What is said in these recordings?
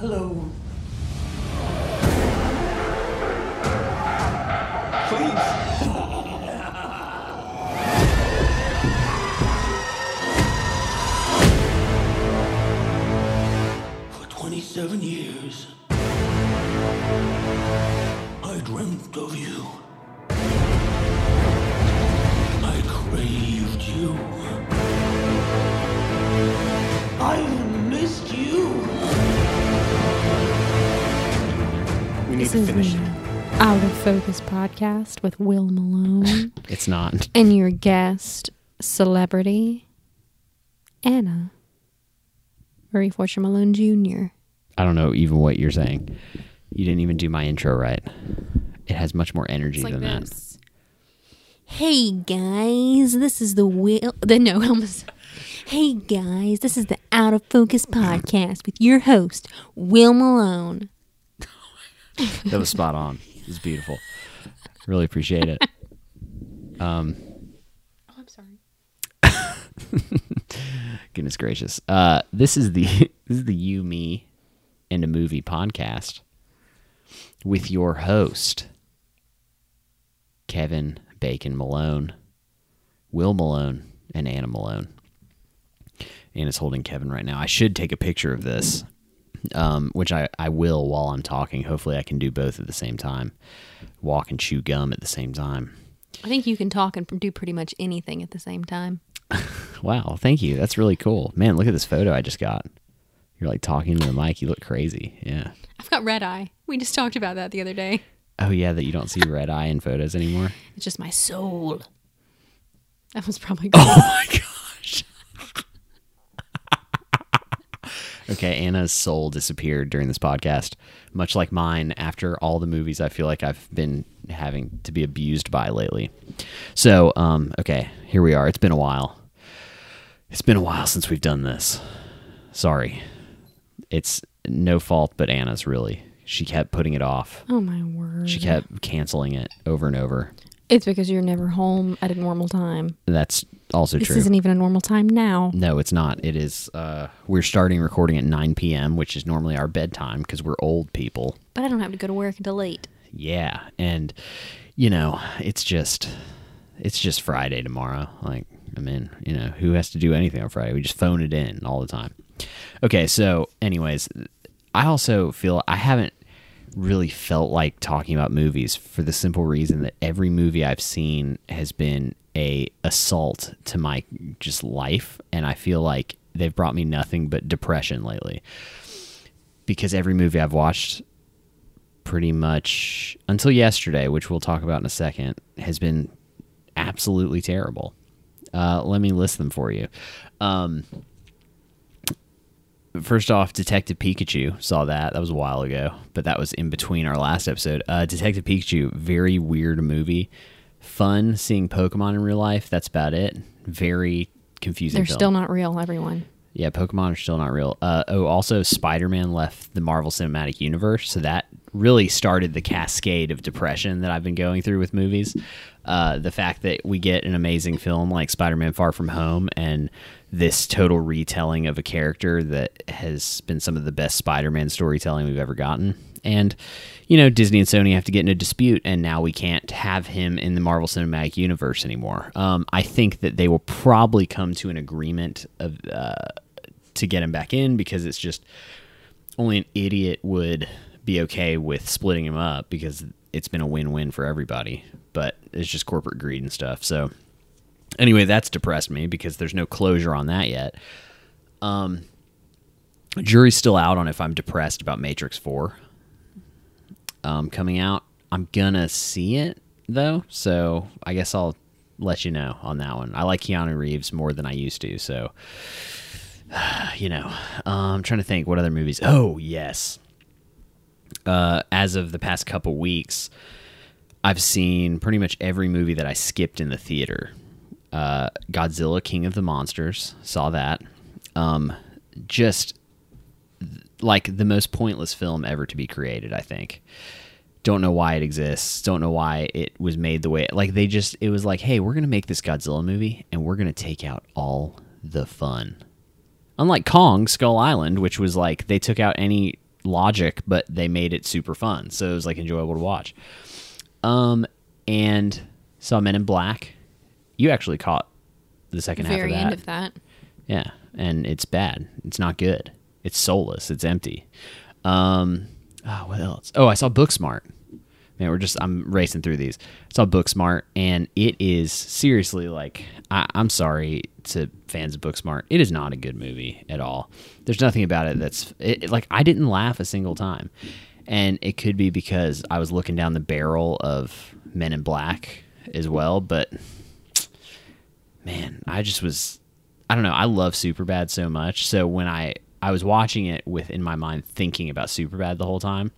Hello. Focus podcast with Will Malone It's not. and your guest celebrity Anna Marie Fortune Malone Jr. I don't know even what you're saying. You didn't even do my intro right. It has much more energy than that. Hey guys, this is the Will. The no, almost. Hey guys, this is the Out of Focus podcast with your host Will Malone. That was spot on. It was beautiful. Really appreciate it. Um, Oh, I'm sorry. goodness gracious. Uh, this is the this is the you me and a movie podcast with your host Kevin Bacon Malone, Will Malone, and Anna Malone. Anna's holding Kevin right now. I should take a picture of this, um, which I, I will while I'm talking. Hopefully, I can do both at the same time. Walk and chew gum at the same time. I think you can talk and do pretty much anything at the same time. Wow, thank you. That's really cool. Man, look at this photo I just got. You're like talking to the mic. You look crazy. Yeah. I've got red eye. We just talked about that the other day. Oh yeah, that you don't see red eye in photos anymore. It's just my soul. That was probably Oh my gosh. Okay, Anna's soul disappeared during this podcast, much like mine after all the movies I feel like I've been having to be abused by lately. So, um, okay, here we are. It's been a while. It's been a while since we've done this. Sorry. It's no fault but Anna's really. She kept putting it off. oh my word. She kept canceling it over and over. It's because you're never home at a normal time. That's also This true. This isn't even a normal time now. No, it's not. It is. Uh, we're starting recording at 9 p.m., which is normally our bedtime because we're old people. But I don't have to go to work until late. Yeah, and you know, it's just, it's just Friday tomorrow. Like, I mean, you know, who has to do anything on Friday? We just phone it in all the time. Okay, so, anyways, I also feel I haven't really felt like talking about movies for the simple reason that every movie I've seen has been a assault to my just life and I feel like they've brought me nothing but depression lately. Because every movie I've watched pretty much until yesterday, which we'll talk about in a second, has been absolutely terrible. Uh, let me list them for you. Um, first off, Detective Pikachu saw that. That was a while ago, but that was in between our last episode. Uh, Detective Pikachu, very weird movie. Fun seeing Pokemon in real life. That's about it. Very confusing. They're film. still not real, everyone. Yeah, Pokemon are still not real. Uh, oh, also, Spider Man left the Marvel Cinematic Universe, so that really started the cascade of depression that I've been going through with movies. Uh, the fact that we get an amazing film like Spider Man Far From Home and this total retelling of a character that has been some of the best Spider Man storytelling we've ever gotten. And, you know, Disney and Sony have to get in a dispute, and now we can't have him in the Marvel Cinematic Universe anymore. Um, I think that they will probably come to an agreement of uh, to get him back in because it's just only an idiot would be okay with splitting them up because it's been a win-win for everybody. But it's just corporate greed and stuff. So anyway, that's depressed me because there's no closure on that yet. Um, jury's still out on if I'm depressed about Matrix Four um, coming out. I'm gonna see it though, so I guess I'll let you know on that one. I like Keanu Reeves more than I used to, so you know. Uh, I'm trying to think what other movies. Oh yes, uh, as of the past couple weeks, I've seen pretty much every movie that I skipped in the theater. Uh, Godzilla, King of the Monsters, saw that. Um, just like the most pointless film ever to be created. I think. Don't know why it exists. Don't know why it was made the way. Like they just, it was like, hey, we're gonna make this Godzilla movie, and we're gonna take out all the fun. Unlike Kong Skull Island, which was like they took out any logic, but they made it super fun. So it was like enjoyable to watch. Um, and saw Men in Black. You actually caught the second half of that. of that. Yeah, and it's bad. It's not good. It's soulless. It's empty. Um, oh, what else? Oh, I saw Booksmart. Man, we're just I'm racing through these. I saw Booksmart, and it is seriously like I, I'm sorry to fans of Booksmart. It is not a good movie at all. There's nothing about it that's it, like I didn't laugh a single time, and it could be because I was looking down the barrel of Men in Black as well, but man, I just was I don't know, I love Superbad so much. So when I I was watching it with in my mind thinking about Superbad the whole time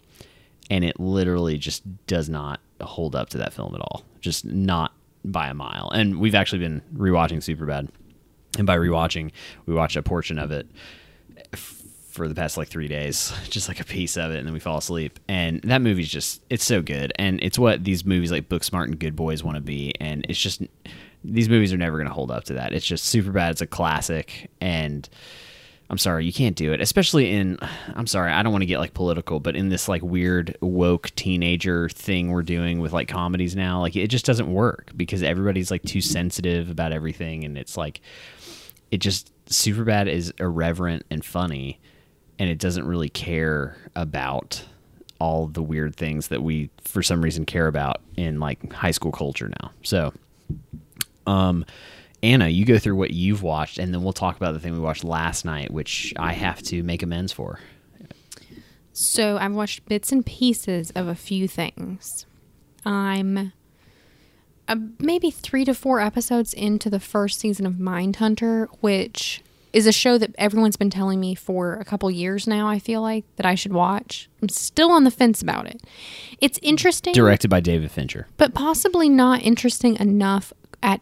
and it literally just does not hold up to that film at all. Just not by a mile. And we've actually been rewatching Superbad. And by rewatching, we watched a portion of it for the past like three days, just like a piece of it, and then we fall asleep. And that movie's just, it's so good. And it's what these movies like Booksmart and Good Boys want to be. And it's just, these movies are never going to hold up to that. It's just super bad. It's a classic. And I'm sorry, you can't do it. Especially in, I'm sorry, I don't want to get like political, but in this like weird woke teenager thing we're doing with like comedies now, like it just doesn't work because everybody's like too sensitive about everything. And it's like, it just Superbad is irreverent and funny, and it doesn't really care about all the weird things that we for some reason care about in like high school culture now. So, um, Anna, you go through what you've watched, and then we'll talk about the thing we watched last night, which I have to make amends for. So I've watched bits and pieces of a few things. I'm uh, maybe three to four episodes into the first season of Mindhunter, which is a show that everyone's been telling me for a couple years now. I feel like that I should watch. I'm still on the fence about it. It's interesting, Directed by David Fincher. but possibly not interesting enough at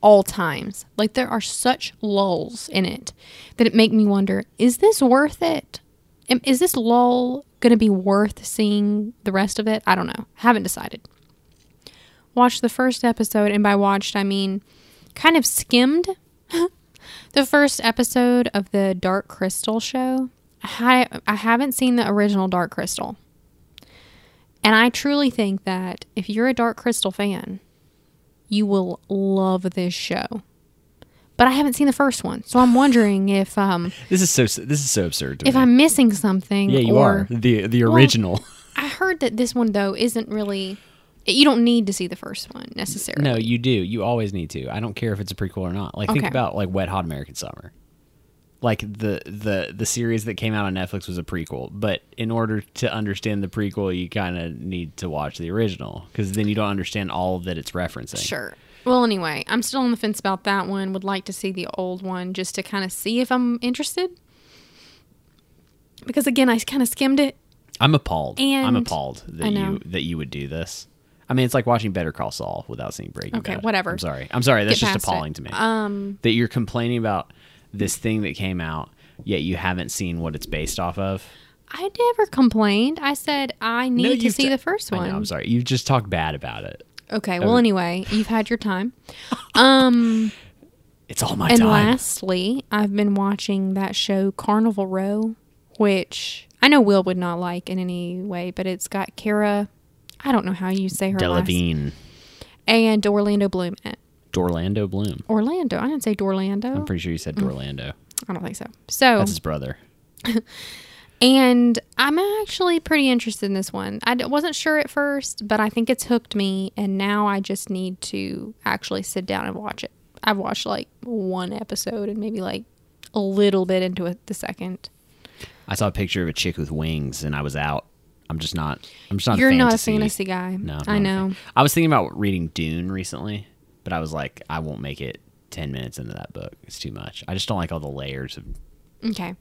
all times. Like there are such lulls in it that it make me wonder: Is this worth it? Is this lull going to be worth seeing the rest of it? I don't know. Haven't decided. Watched the first episode, and by watched I mean kind of skimmed the first episode of the Dark Crystal show. I I haven't seen the original Dark Crystal. And I truly think that if you're a Dark Crystal fan, you will love this show. But I haven't seen the first one, so I'm wondering if um This is so this is so absurd. To if me. I'm missing something. yeah, you or, are the the Well, original. I heard that this one though isn't really. You don't need to see the first one necessarily. No, you do. You always need to. I don't care if it's a prequel or not. Like think about like Wet Hot American Summer. Like the the the series that came out on Netflix was a prequel, but in order to understand the prequel, you kind of need to watch the original because then you don't understand all that it's referencing. Sure. Well, anyway, I'm still on the fence about that one. Would like to see the old one just to kind of see if I'm interested. Because again, I kind of skimmed it. I'm appalled. And I'm appalled that you that you would do this. I mean, it's like watching Better Call Saul without seeing Breaking Bad. Okay, Bad. whatever. I'm sorry. I'm sorry. That's Get just appalling it. to me. Um, that you're complaining about this thing that came out, yet you haven't seen what it's based off of. I never complained. I said I need to see t- the first one. know, I'm sorry. You just talked bad about it. Okay. Well, anyway, you've had your time. Um, It's all my and time. And lastly, I've been watching that show Carnival Row, which I know Will would not like in any way, but it's got Kara. I don't know how you say her last Delevingne. and Orlando Bloom. Dorlando Bloom. Orlando. I didn't say Dorlando. I'm pretty sure you said mm. Dorlando. I don't think so. So, That's his brother. and I'm actually pretty interested in this one. I wasn't sure at first, but I think it's hooked me, and now I just need to actually sit down and watch it. I've watched like one episode and maybe like a little bit into it the second. I saw a picture of a chick with wings, and I was out. I'm just not. I'm just not. You're a not a fantasy. guy. No, I know. I was thinking about reading Dune recently, but I was like, I won't make it ten minutes into that book. It's too much. I just don't like all the layers of. Okay.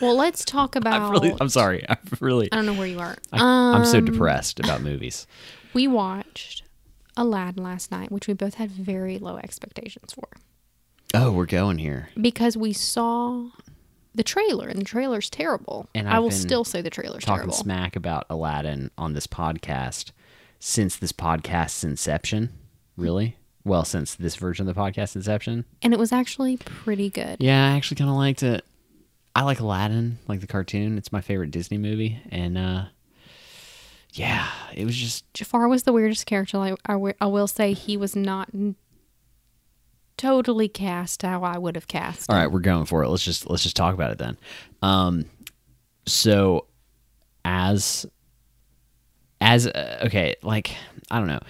Well, let's talk about. I'm really. I'm sorry. I'm really. I don't know where you are. I, I'm so Um, depressed about movies. We watched Aladdin last night, which we both had very low expectations for Oh, we're going here. because we saw the trailer, and the trailer's terrible. And I I've will still say the trailer's Talking terrible. smack about Aladdin on this podcast since this podcast's inception. Really? Well, since this version of the podcast inception. and it was actually pretty good. Yeah, I actually kind of liked it. I like Aladdin, like the cartoon. It's my favorite Disney movie, and uh, yeah, it was just Jafar was the weirdest character. Like I, I will say, he was not totally cast how I would have cast. All him. right, we're going for it. Let's just let's just talk about it then. Um, so as as uh, okay, like I don't know.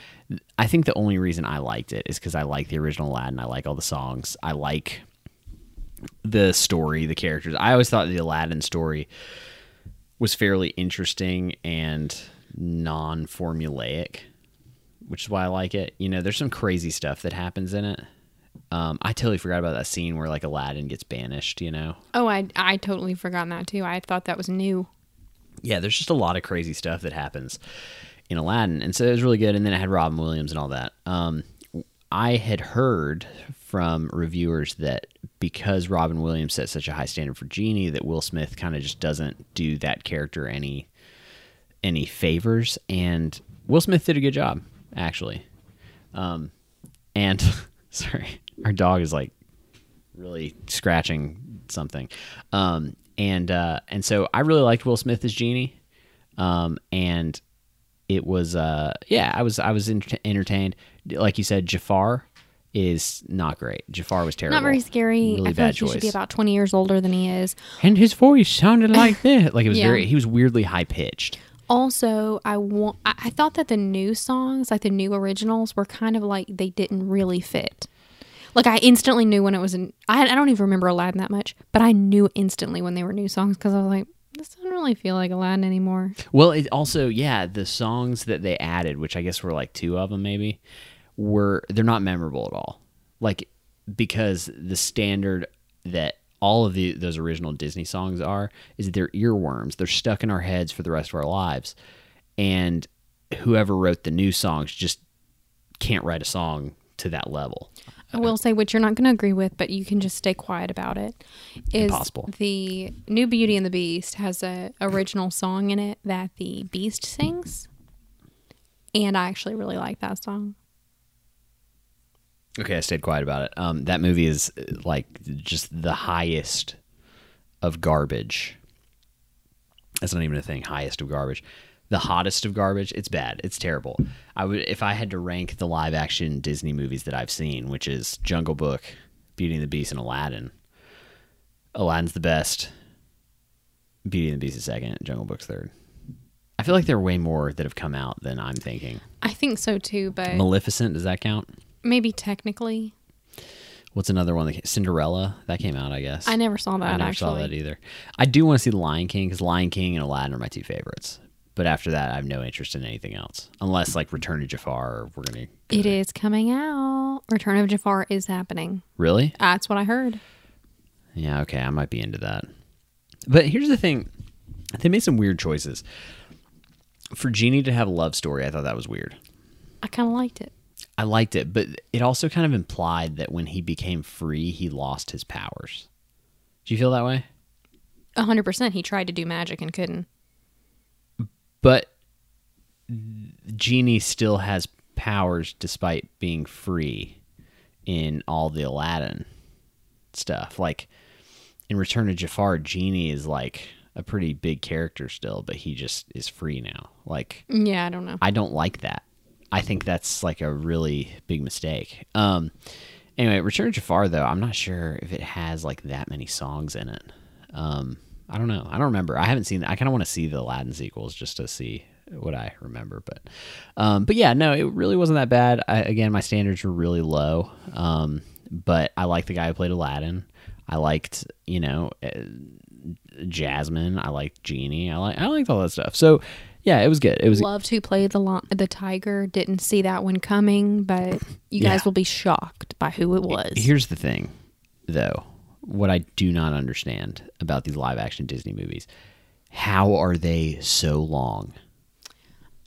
I think the only reason I liked it is because I like the original Aladdin. I like all the songs. I like the story, the characters. I always thought the Aladdin story was fairly interesting and non-formulaic, which is why I like it. You know, there's some crazy stuff that happens in it. Um, I totally forgot about that scene where like Aladdin gets banished. You know, Oh, I I totally forgot that too. I thought that was new. yeah, there's just a lot of crazy stuff that happens in Aladdin, and so it was really good. And then it had Robin Williams and all that. Um, I had heard from reviewers that because Robin Williams set such a high standard for Genie, that Will Smith kind of just doesn't do that character any any favors, and Will Smith did a good job actually. Um, and sorry, our dog is like really scratching something. Um, and uh, and so I really liked Will Smith as Genie. Um, and it was uh, yeah, I was I was ent- entertained. Like you said, Jafar is not great. Jafar was terrible. Not very scary. Really I feel bad like he choice. should be about twenty years older than he is. and his voice sounded like this. Like it was Yeah. very. He was weirdly high pitched. Also, I want. I, I thought that the new songs, like the new originals, were kind of like they didn't really fit. Like I instantly knew when it was. An, I I don't even remember Aladdin that much, but I knew instantly when they were new songs because I was like, this doesn't really feel like Aladdin anymore. Well, it also yeah, the songs that they added, which I guess were like two of them maybe, were they're not memorable at all. Like because the standard that all of the those original Disney songs are is that they're earworms. They're stuck in our heads for the rest of our lives. And whoever wrote the new songs just can't write a song to that level. I will say, which you're not going to agree with, but you can just stay quiet about it. Is Impossible. the new Beauty and the Beast has a original song in it that the Beast sings, and I actually really like that song. Okay, I stayed quiet about it. Um, that movie is uh, like just the highest of garbage. That's not even a thing. Highest of garbage, the hottest of garbage. It's bad. It's terrible. I would if I had to rank the live action Disney movies that I've seen, which is Jungle Book, Beauty and the Beast, and Aladdin. Aladdin's the best. Beauty and the Beast is second. Jungle Book's third. I feel like there are way more that have come out than I'm thinking. I think so too, but Maleficent does that count? maybe technically, What's another one? That Cinderella that came out, I guess. I never saw that. I never actually, saw that either. I do want to see The Lion King because Lion King and Aladdin are my two favorites. But after that, I have no interest in anything else, unless like Return to Jafar. Or we're gonna it is coming out. Return of Jafar is happening. really, That's what I heard. yeah, okay, I might be into that. But here's the thing: they made some weird choices. For Genie to have a love story, I thought that was weird. I kind of liked it. I liked it, but it also kind of implied that when he became free, he lost his powers. Do you feel that way? A hundred percent. He tried to do magic and couldn't. But Genie still has powers despite being free in all the Aladdin stuff. Like in Return to Jafar, Genie is like a pretty big character still, but he just is free now. Like Yeah, I don't know. I don't like that. I think that's like a really big mistake. Um anyway, Return to Jafar though, I'm not sure if it has like that many songs in it. Um I don't know. I don't remember. I haven't seen I kind of want to see the Aladdin sequels just to see what I remember, but um but yeah, no, it really wasn't that bad. I, again, my standards were really low. Um but I liked the guy who played Aladdin. I liked, you know, uh, Jasmine. I liked Genie. I like I liked all that stuff. So yeah, it was good. It was Loved who played the lo- the tiger. Didn't see that one coming, but you Yeah. guys will be shocked by who it was. Here's the thing, though. What I do not understand about these live action Disney movies how are they so long?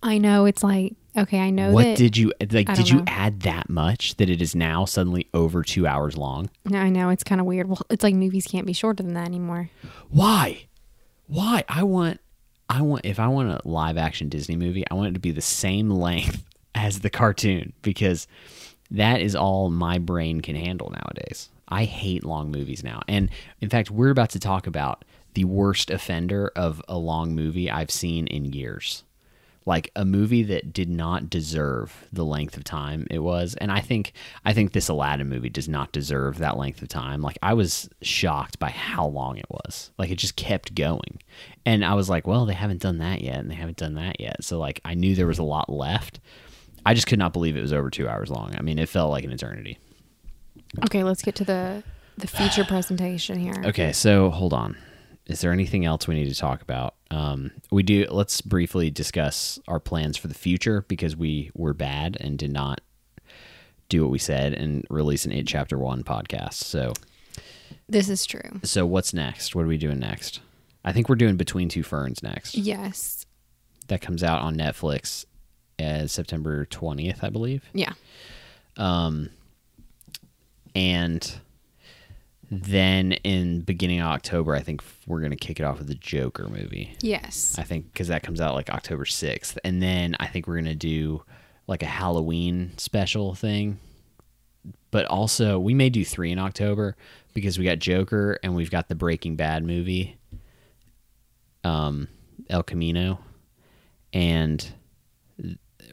I know it's like okay. I know what that. did you like? Did you know. add that much that it is now suddenly over two hours long? No, I know it's kind of weird. Well, it's like movies can't be shorter than that anymore. Why? Why? I want, I want. If I want a live action Disney movie, I want it to be the same length as the cartoon because that is all my brain can handle nowadays. I hate long movies now. And in fact, we're about to talk about the worst offender of a long movie I've seen in years. Like a movie that did not deserve the length of time it was. And I think I think this Aladdin movie does not deserve that length of time. Like I was shocked by how long it was. Like it just kept going. And I was like, well, they haven't done that yet and they haven't done that yet. So like I knew there was a lot left. I just could not believe it was over 2 hours long. I mean, it felt like an eternity. Okay, let's get to the the feature presentation here. Okay, so hold on. Is there anything else we need to talk about? Um, we do. Let's briefly discuss our plans for the future because we were bad and did not do what we said and release an eight Chapter One podcast. So, This is true. so what's next? What are we doing next? I think we're doing Between Two Ferns next. Yes. That comes out on Netflix as September twentieth, I believe. Yeah. And then in beginning of October, I think we're gonna kick it off with the Joker movie. Yes. I think because that comes out like October sixth, and then I think we're gonna do like a Halloween special thing. But also, we may do three in October because we got Joker and we've got the Breaking Bad movie, um, El Camino, and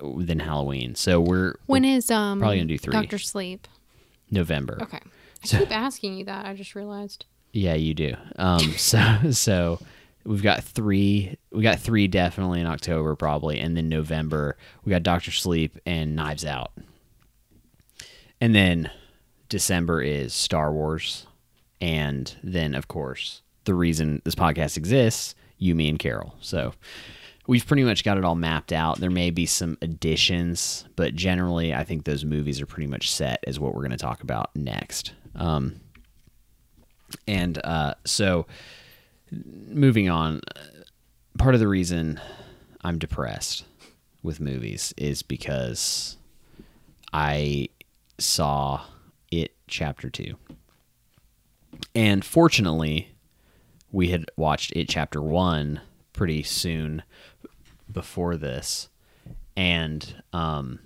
then Halloween. So we're when is um probably gonna do three. Doctor Sleep? November. Okay. I keep asking you that. I just realized. Yeah, you do. Um, so so we've got three. We got three definitely in October probably, and then November we got Doctor Sleep and Knives Out, and then December is Star Wars, and then of course the reason this podcast exists, you, me, and Carol. So we've pretty much got it all mapped out. There may be some additions, but generally, I think those movies are pretty much set as what we're going to talk about next. Um, and uh, so, moving on, part of the reason I'm depressed with movies is because I saw it chapter two. And fortunately, we had watched it chapter one pretty soon before this. And um,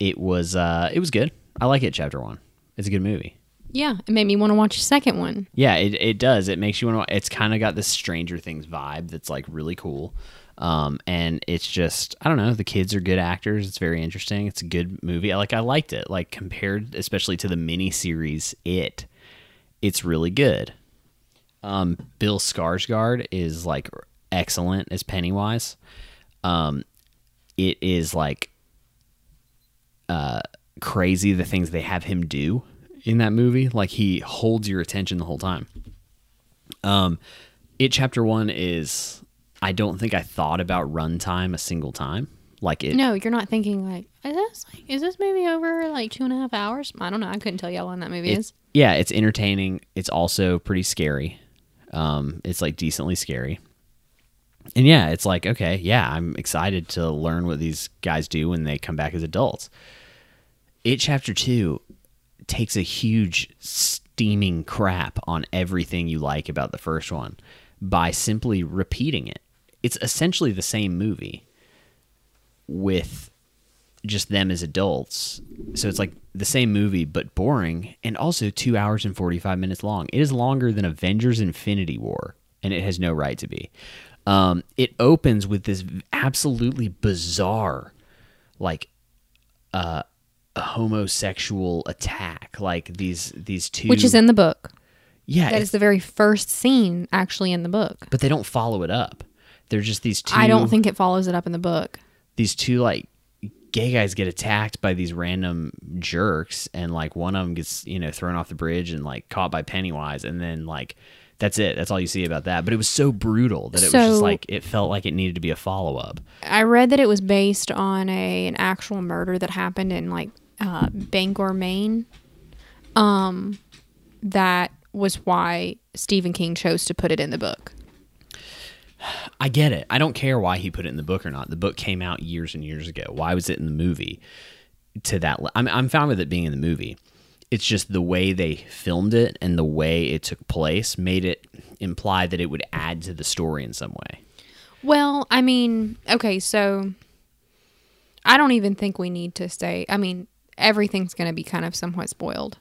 it was uh, it was good. I like it chapter one. It's a good movie. Yeah, it made me want to watch a second one. Yeah, it, it does. It makes you want to. It's kind of got this Stranger Things vibe that's like really cool. Um, and it's just I don't know. The kids are good actors. It's very interesting. It's a good movie. I like. I liked it. Like compared, especially to the mini series, it it's really good. Um, Bill Skarsgård is like excellent as Pennywise. Um, it is like uh crazy the things they have him do in that movie. Like he holds your attention the whole time. Um, it chapter one is I don't think I thought about runtime a single time. Like it, No, you're not thinking like, is this like, is this movie over like two and a half hours? I don't know. I couldn't tell you how long that movie it's, is. yeah, it's entertaining. It's also pretty scary. Um, it's like decently scary. And yeah, it's like okay, yeah, I'm excited to learn what these guys do when they come back as adults. It chapter two takes a huge steaming crap on everything you like about the first one by simply repeating it. It's essentially the same movie with just them as adults. So it's like the same movie but boring and also 2 hours and 45 minutes long. It is longer than Avengers Infinity War and it has no right to be. Um, it opens with this absolutely bizarre like uh, a homosexual attack like these these two Which is in the book. yeah That it's- the very first scene actually in the book. but they don't follow it up they're just these two I don't think it follows it up in the book. these two like gay guys get attacked by these random jerks and like one of them gets you know thrown off the bridge and like caught by pennywise and then like that's it. That's all you see about that. But it was so brutal that it was just like it felt like it needed to be a follow-up. I read that it was based on a an actual murder that happened in like uh, Bangor, Maine. Um, that was why Stephen King chose to put it in the book. i get it. I don't care why he put it in the book or not. The book came out years and years ago. Why was it in the movie to that le- I'm, I'm fine with it being in the movie it's just the way they filmed it and the way it took place made it imply that it would add to the story in some way Well, I mean, okay, so I don't even think we need to say. I mean, everything's going to be kind of somewhat spoiled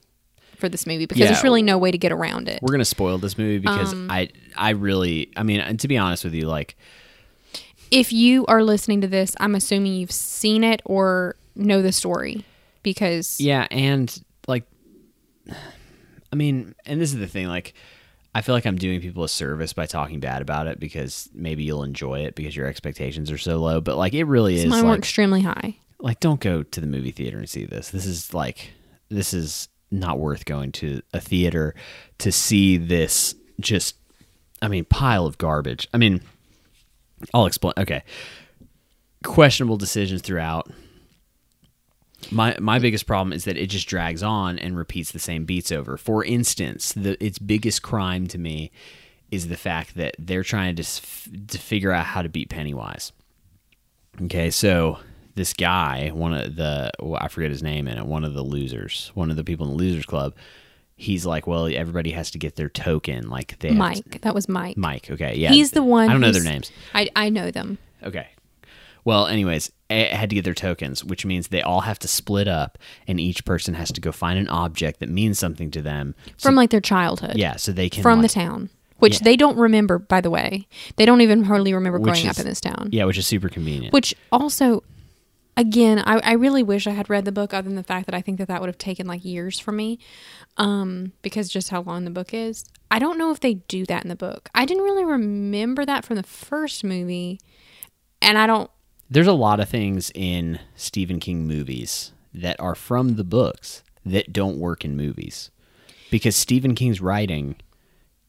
for this movie because Yeah. there's really no way to get around it. We're gonna spoil this movie because Um, I I really I mean and to be honest with you like If you are listening to this, I'm assuming you've seen it or know the story because yeah and like I mean and this is the thing like I feel like I'm doing people a service by talking bad about it because maybe you'll enjoy it because your expectations are so low but like it really is mine were like extremely high. like don't go to the movie theater and see this. This is like this is not worth going to a theater to see this just I mean pile of garbage. I mean I'll explain. Okay. Questionable decisions throughout. My my biggest problem is that it just drags on and repeats the same beats over. For instance, the its biggest crime to me is the fact that they're trying to to figure out how to beat Pennywise. Okay, so this guy, one of the well, I forget his name in it, one of the losers, one of the people in the losers club, he's like, well, everybody has to get their token. Like they have to- Mike, that was Mike. Mike. Okay, yeah, He's the one. I don't know their names. I I know them. Okay. Well, anyways, I had to get their tokens, which means they all have to split up, and each person has to go find an object that means something to them. So- from like their childhood. yeah, so they can from the town, which Yeah. they don't remember. By the way, they don't even hardly remember Which growing is- up in this town. Yeah, which is super convenient. Which also, again, I, I really wish I had read the book. Other than the fact that I think that that would have taken like years for me, um, because just how long the book is. I don't know if they do that in the book. I didn't really remember that from the first movie, and I don't. There's a lot of things in Stephen King movies that are from the books that don't work in movies because Stephen King's writing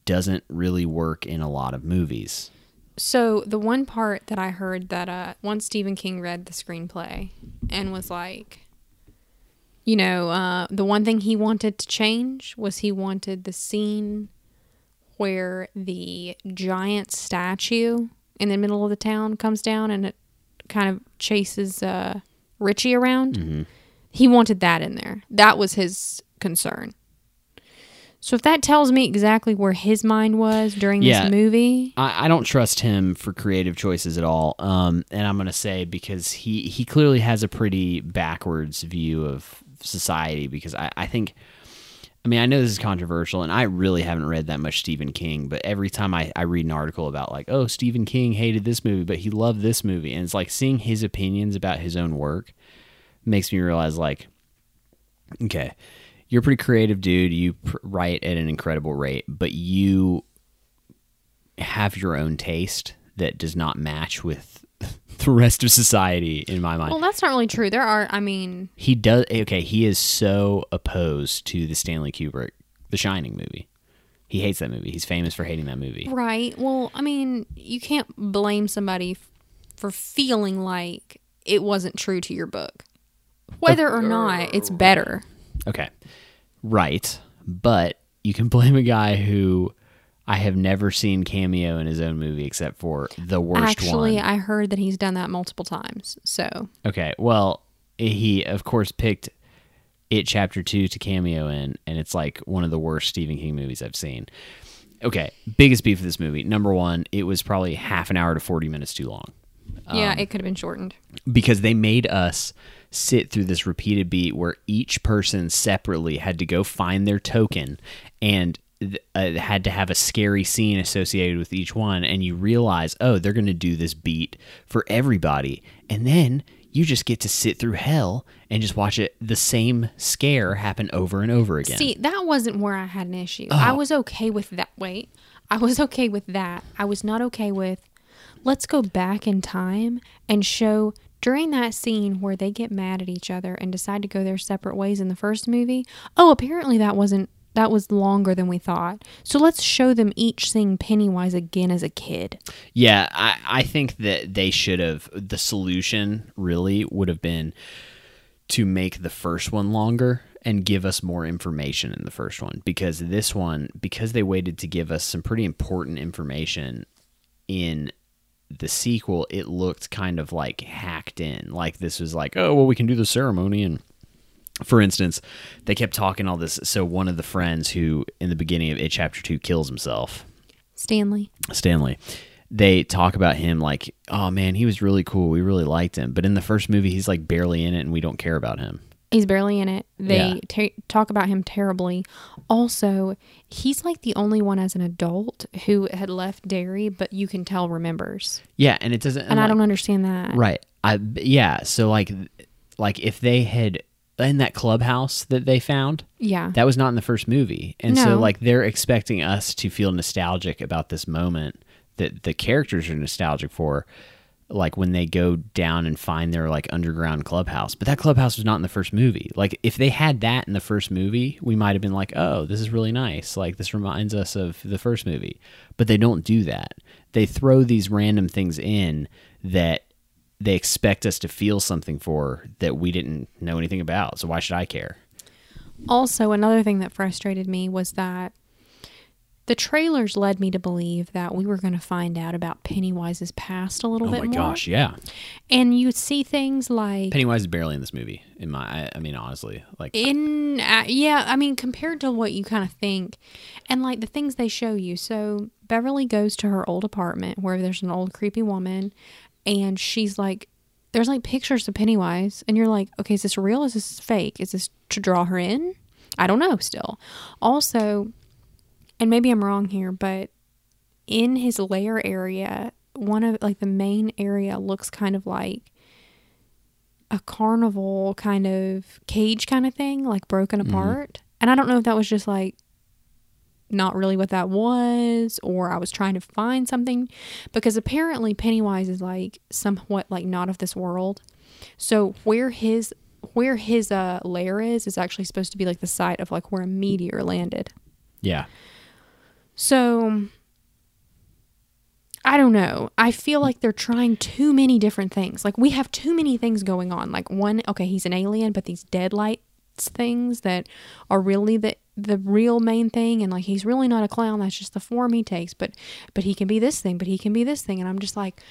doesn't really work in a lot of movies. So the one part that I heard that uh, once Stephen King read the screenplay and was like, you know, uh, the one thing he wanted to change was he wanted the scene where the giant statue in the middle of the town comes down and it kind of chases uh, Richie around. He wanted that in there. That was his concern. So if that tells me exactly where his mind was during Yeah. this movie, I, I don't trust him for creative choices at all. Um, and I'm going to say because he, he clearly has a pretty backwards view of society. Because I, I think, I mean, I know this is controversial, and I really haven't read that much Stephen King. But every time I, I read an article about like, oh, Stephen King hated this movie, but he loved this movie, and it's like seeing his opinions about his own work makes me realize like, okay, you're a pretty creative dude. You pr- write at an incredible rate, but you have your own taste that does not match with the rest of society in my mind. Well, that's not really true. There are, I mean, he does okay, he is so opposed to the Stanley Kubrick The Shining movie. He hates that movie. He's famous for hating that movie. right. Well, I mean, you can't blame somebody f- for feeling like it wasn't true to your book. Whether or not it's better. Okay. Right. But you can blame a guy who I have never seen cameo in his own movie except for the worst Actually, one. I heard that he's done that multiple times. So, Okay, well, he of course picked it chapter 2 to cameo in and it's like one of the worst Stephen King movies I've seen. Okay, biggest beef of this movie. Number 1, it was probably half an hour to 40 minutes too long yeah, um, it could have been shortened. because they made us sit through this repeated beat where each person separately had to go find their token and uh, had to have a scary scene associated with each one and you realize oh they're going to do this beat for everybody and then you just get to sit through hell and just watch it the same scare happen over and over again See, that wasn't where I had an issue. I was okay with that. Wait, I was okay with that. I was not okay with let's go back in time and show during that scene where they get mad at each other and decide to go their separate ways in the first movie. Oh, apparently that wasn't that was longer than we thought. So let's show them each seeing Pennywise again as a kid. Yeah, I, I think that they should have. The solution really would have been to make the first one longer and give us more information in the first one because this one, because they waited to give us some pretty important information in the sequel, it looked kind of like hacked in. Like this was like, oh, well, we can do the ceremony and for instance, they kept talking all this. So one of the friends who, in the beginning of it, chapter two, kills himself. Stanley. Stanley. They talk about him like, oh man, he was really cool. We really liked him. But in the first movie, he's like barely in it, and we don't care about him. He's barely in it. They Yeah. ta talk about him terribly. Also, he's like the only one as an adult who had left Derry, but you can tell remembers. Yeah, and it doesn't. And I like- don't understand that. Right. I yeah. So like, like if they had in that clubhouse that they found, Yeah. that was not in the first movie, and so like they're expecting us to feel nostalgic about this moment that the characters are nostalgic for. Like when they go down and find their like underground clubhouse, but that clubhouse was not in the first movie. Like if they had that in the first movie, we might have been like, "Oh, this is really nice." Like this reminds us of the first movie, but they don't do that. They throw these random things in that they expect us to feel something for that we didn't know anything about. So why should I care? Also, another thing that frustrated me was that the trailers led me to believe that we were going to find out about Pennywise's past a little Oh bit more. Oh my gosh, yeah. And you see things like Pennywise is barely in this movie. In my, I, I mean, honestly, like in uh, yeah i mean compared to what you kind of think and like the things they show you so beverly goes to her old apartment where there's an old creepy woman and she's like there's like pictures of pennywise and you're like okay is this real? Is this fake? Is this to draw her in? I don't know still. Also and maybe i'm wrong here but in his lair area one of like the main area looks kind of like a carnival kind of cage kind of thing, like broken mm-hmm. apart. And I don't know if that was just like not really what that was, or I was trying to find something because apparently Pennywise is like somewhat like not of this world. So where his where his uh lair is is actually supposed to be like the site of like where a meteor landed. yeah, So I don't know. I feel like they're trying too many different things. Like we have too many things going on. Like one, okay, he's an alien, but these deadlights things that are really the the real main thing and like he's really not a clown that's just the form he takes but but he can be this thing but he can be this thing and i'm just like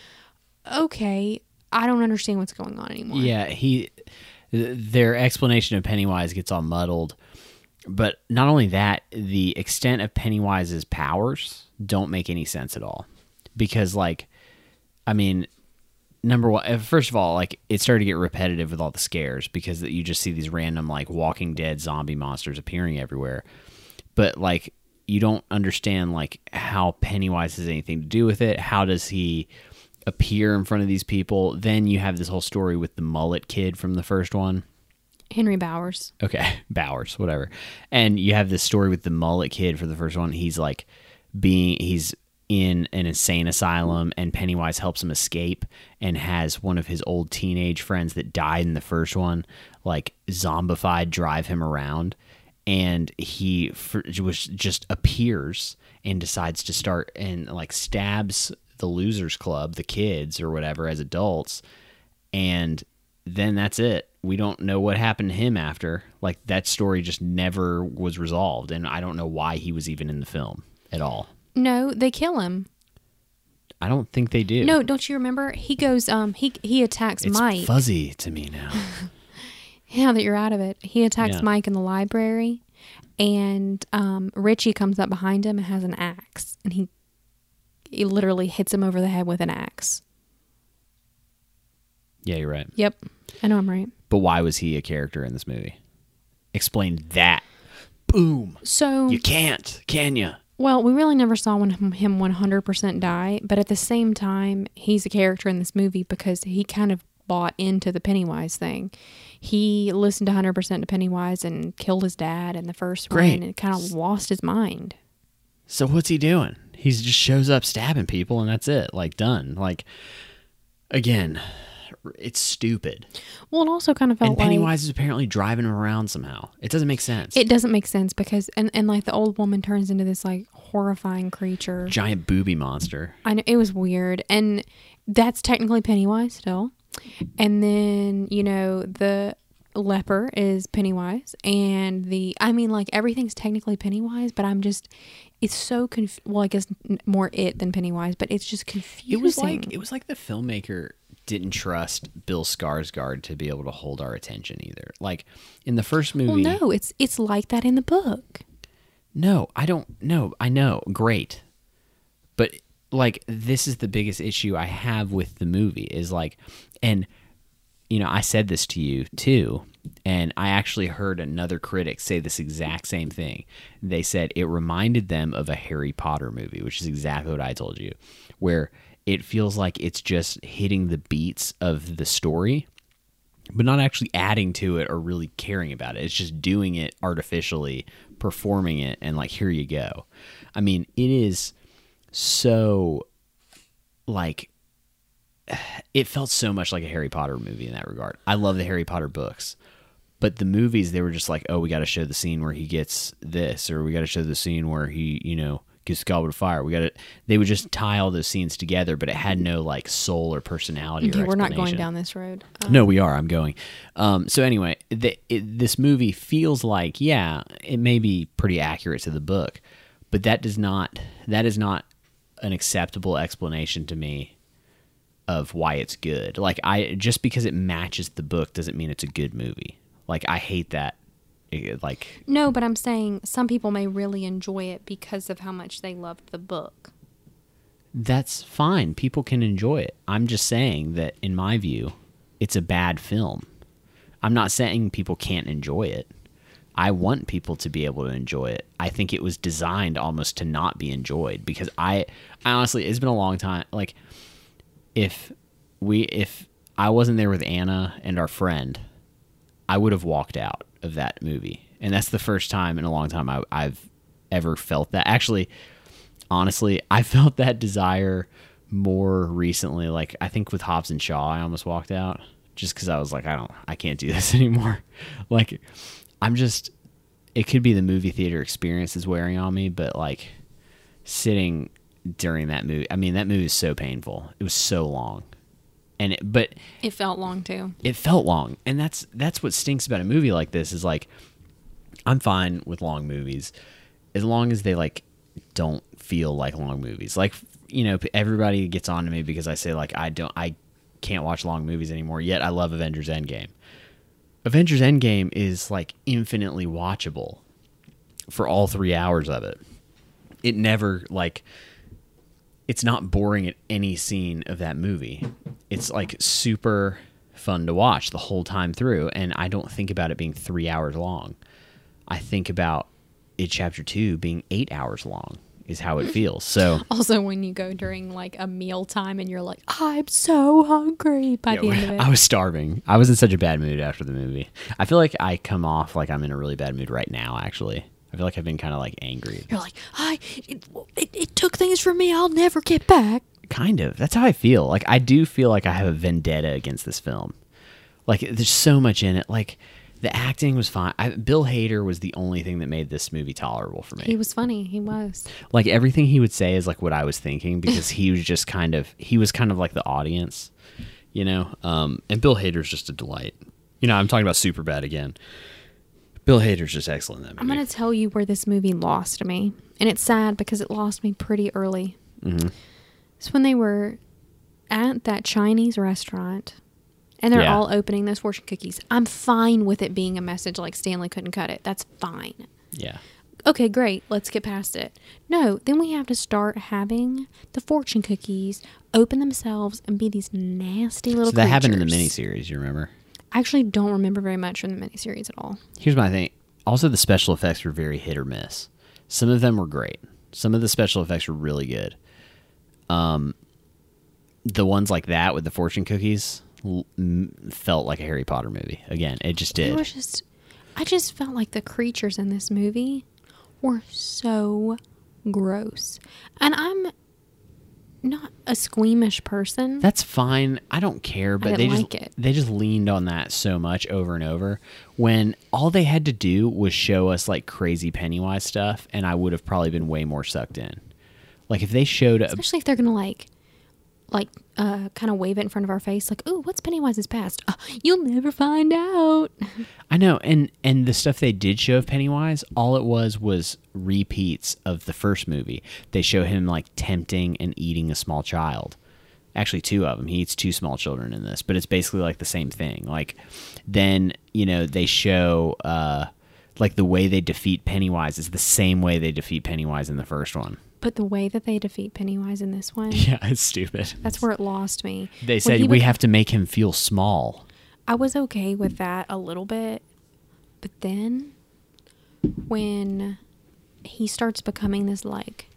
okay i don't understand what's going on anymore yeah. He, their explanation of Pennywise gets all muddled. But not only that, the extent of Pennywise's powers don't make any sense at all. Because, like, I mean, number one, uh, of all, like it started to get repetitive with all the scares because that you just see these random like Walking Dead zombie monsters appearing everywhere. But like you don't understand like how Pennywise has anything to do with it. How does he appear in front of these people? Then you have this whole story with the mullet kid from the first one. henry bowers Okay, Bowers, whatever. And you have this story with the mullet kid for the first one. He's like being he's in an insane asylum and Pennywise helps him escape and has one of his old teenage friends that died in the first one like zombified drive him around and he was just appears and decides to start and like stabs the losers club the kids or whatever as adults and then that's it. We don't know what happened to him after. Like that story just never was resolved, and I don't know why he was even in the film at all. No they kill him I don't think they do. no don't you remember he goes um he he attacks it's mike fuzzy to me now. Now that you're out of it, he attacks Yeah. Mike in the library, and um, Richie comes up behind him and has an axe, and he he literally hits him over the head with an axe. yeah, you're right. Yep, I know I'm right. But why was he a character in this movie? Explain that. Boom. So, You can't, can you? Well, we really never saw one, him 100% die, but at the same time, he's a character in this movie because he kind of bought into the Pennywise thing. He listened 100% to Pennywise and killed his dad in the first Great. one and kind of lost his mind. So what's he doing? He just shows up stabbing people, and that's it. Like done. Like again, it's stupid. Well, it also kind of felt And like Pennywise is apparently driving him around somehow. It doesn't make sense. It doesn't make sense because and, and like the old woman turns into this like horrifying creature. Giant booby monster. I know it was weird, and that's technically Pennywise still. And then you know the leper is Pennywise, and the I mean like everything's technically Pennywise, but I'm just it's so conf- well I guess more it than Pennywise, but it's just confusing. It was like it was like the filmmaker didn't trust Bill Skarsgård to be able to hold our attention either. Like in the first well, movie, no, it's it's like that in the book. No, I don't know. I know. Great. But like this is the biggest issue I have with the movie is like and you know, I said this to you too, and I actually heard another critic say this exact same thing. They said it reminded them of a Harry Potter movie, which is exactly what I told you, where it feels like it's just hitting the beats of the story, but not actually adding to it or really caring about it. It's just doing it artificially, performing it, and like, here you go. I mean, it is so like it felt so much like a Harry Potter movie in that regard. I love the Harry Potter books. But the movies, they were just like, oh, we got to show the scene where he gets this, or we got to show the scene where he, you know, the goblet of fire. We got it. They would just tie all those scenes together, but it had no like soul or personality. Okay, or we're not going down this road. Uh, No, we are. I'm going. Um, so anyway, the, it, this movie feels like, yeah, it may be pretty accurate to the book, but that does not. That is not an acceptable explanation to me of why it's good. Like I just because it matches the book doesn't mean it's a good movie. Like I hate that. Like No, but I'm saying some people may really enjoy it because of how much they loved the book. that's fine. People can enjoy it. I'm just saying that in my view, it's a bad film. I'm not saying people can't enjoy it. I want people to be able to enjoy it. I think it was designed almost to not be enjoyed because I, I honestly, it's been a long time. Like, if we, if I wasn't there with Anna and our friend, I would have walked out of that movie. And that's the first time in a long time I, I've ever felt that. Actually, honestly, I felt that desire more recently. Like I think with Hobbs and Shaw, I almost walked out just because I was like, I don't, I can't do this anymore. like, I'm just. It could be the movie theater experience is wearing on me, but like sitting during that movie, I mean, that movie is so painful. It was so long, and it, but It felt long too. it felt long. And that's that's what stinks about a movie like this is like i'm fine with long movies as long as they like don't feel like long movies. Like you know everybody gets on to me because i say like i don't i can't watch long movies anymore yet i love avengers endgame. Avengers endgame is like infinitely watchable for all three hours of it. It never like it's not boring at any scene of that movie. It's like super fun to watch the whole time through, and I don't think about it being three hours long. I think about it chapter two being eight hours long is how it feels. So Also, when you go during like a meal time and you're like, I'm so hungry by the end of it. I was starving. I was in such a bad mood after the movie. I feel like I come off like I'm in a really bad mood right now. Actually, I feel like I've been kind of like angry. you're like, I, it, it, it took things from me I'll never get back. kind of. That's how i feel. Like i do feel like i have a vendetta against this film. Like there's so much in it. Like the acting was fine. I, bill hader was the only thing that made this movie tolerable for me. He was funny. He was. like everything he would say is like what i was thinking because he was just kind of he was kind of like the audience you know? Um and bill hader's just a delight. You know i'm talking about super bad again bill hader's just excellent in that I'm movie going to tell you where this movie lost me. And it's sad because it lost me pretty early. Mm-hmm. It's when they were at that Chinese restaurant and they're Yeah. all opening those fortune cookies. I'm fine with it being a message like Stanley couldn't cut it. That's fine. yeah Okay, great. Let's get past it. No, then we have to start having the fortune cookies open themselves and be these nasty little so that happened in the creatures. miniseries you remember I actually don't remember very much from the miniseries at all. Here's my thing. Also, the special effects were very hit or miss. Some of them were great. Some of the special effects were really good. Um, the ones like that with the fortune cookies l- m- felt like a Harry Potter movie. Again, it just did. It was just, I just felt like the creatures in this movie were so gross. And I'm not a squeamish person. That's fine. I don't care, but they just like it. they just leaned on that so much over and over when all they had to do was show us like crazy Pennywise stuff, and I would have probably been way more sucked in. Like if they showed a, Especially if they're gonna like, like, uh, kind of wave it in front of our face, like, "Ooh, what's Pennywise's past? Uh, you'll never find out." I know, and and the stuff they did show of Pennywise, all it was was repeats of the first movie. They show him like tempting and eating a small child. Actually, two of them. He eats two small children in this, but it's basically like the same thing. Like, then you know they show uh, like the way they defeat Pennywise is the same way they defeat Pennywise in the first one. But the way that they defeat Pennywise in this one, Yeah, it's stupid. that's where it lost me. They When said we bec- have to make him feel small. I was okay with that a little bit, but then when he starts becoming this like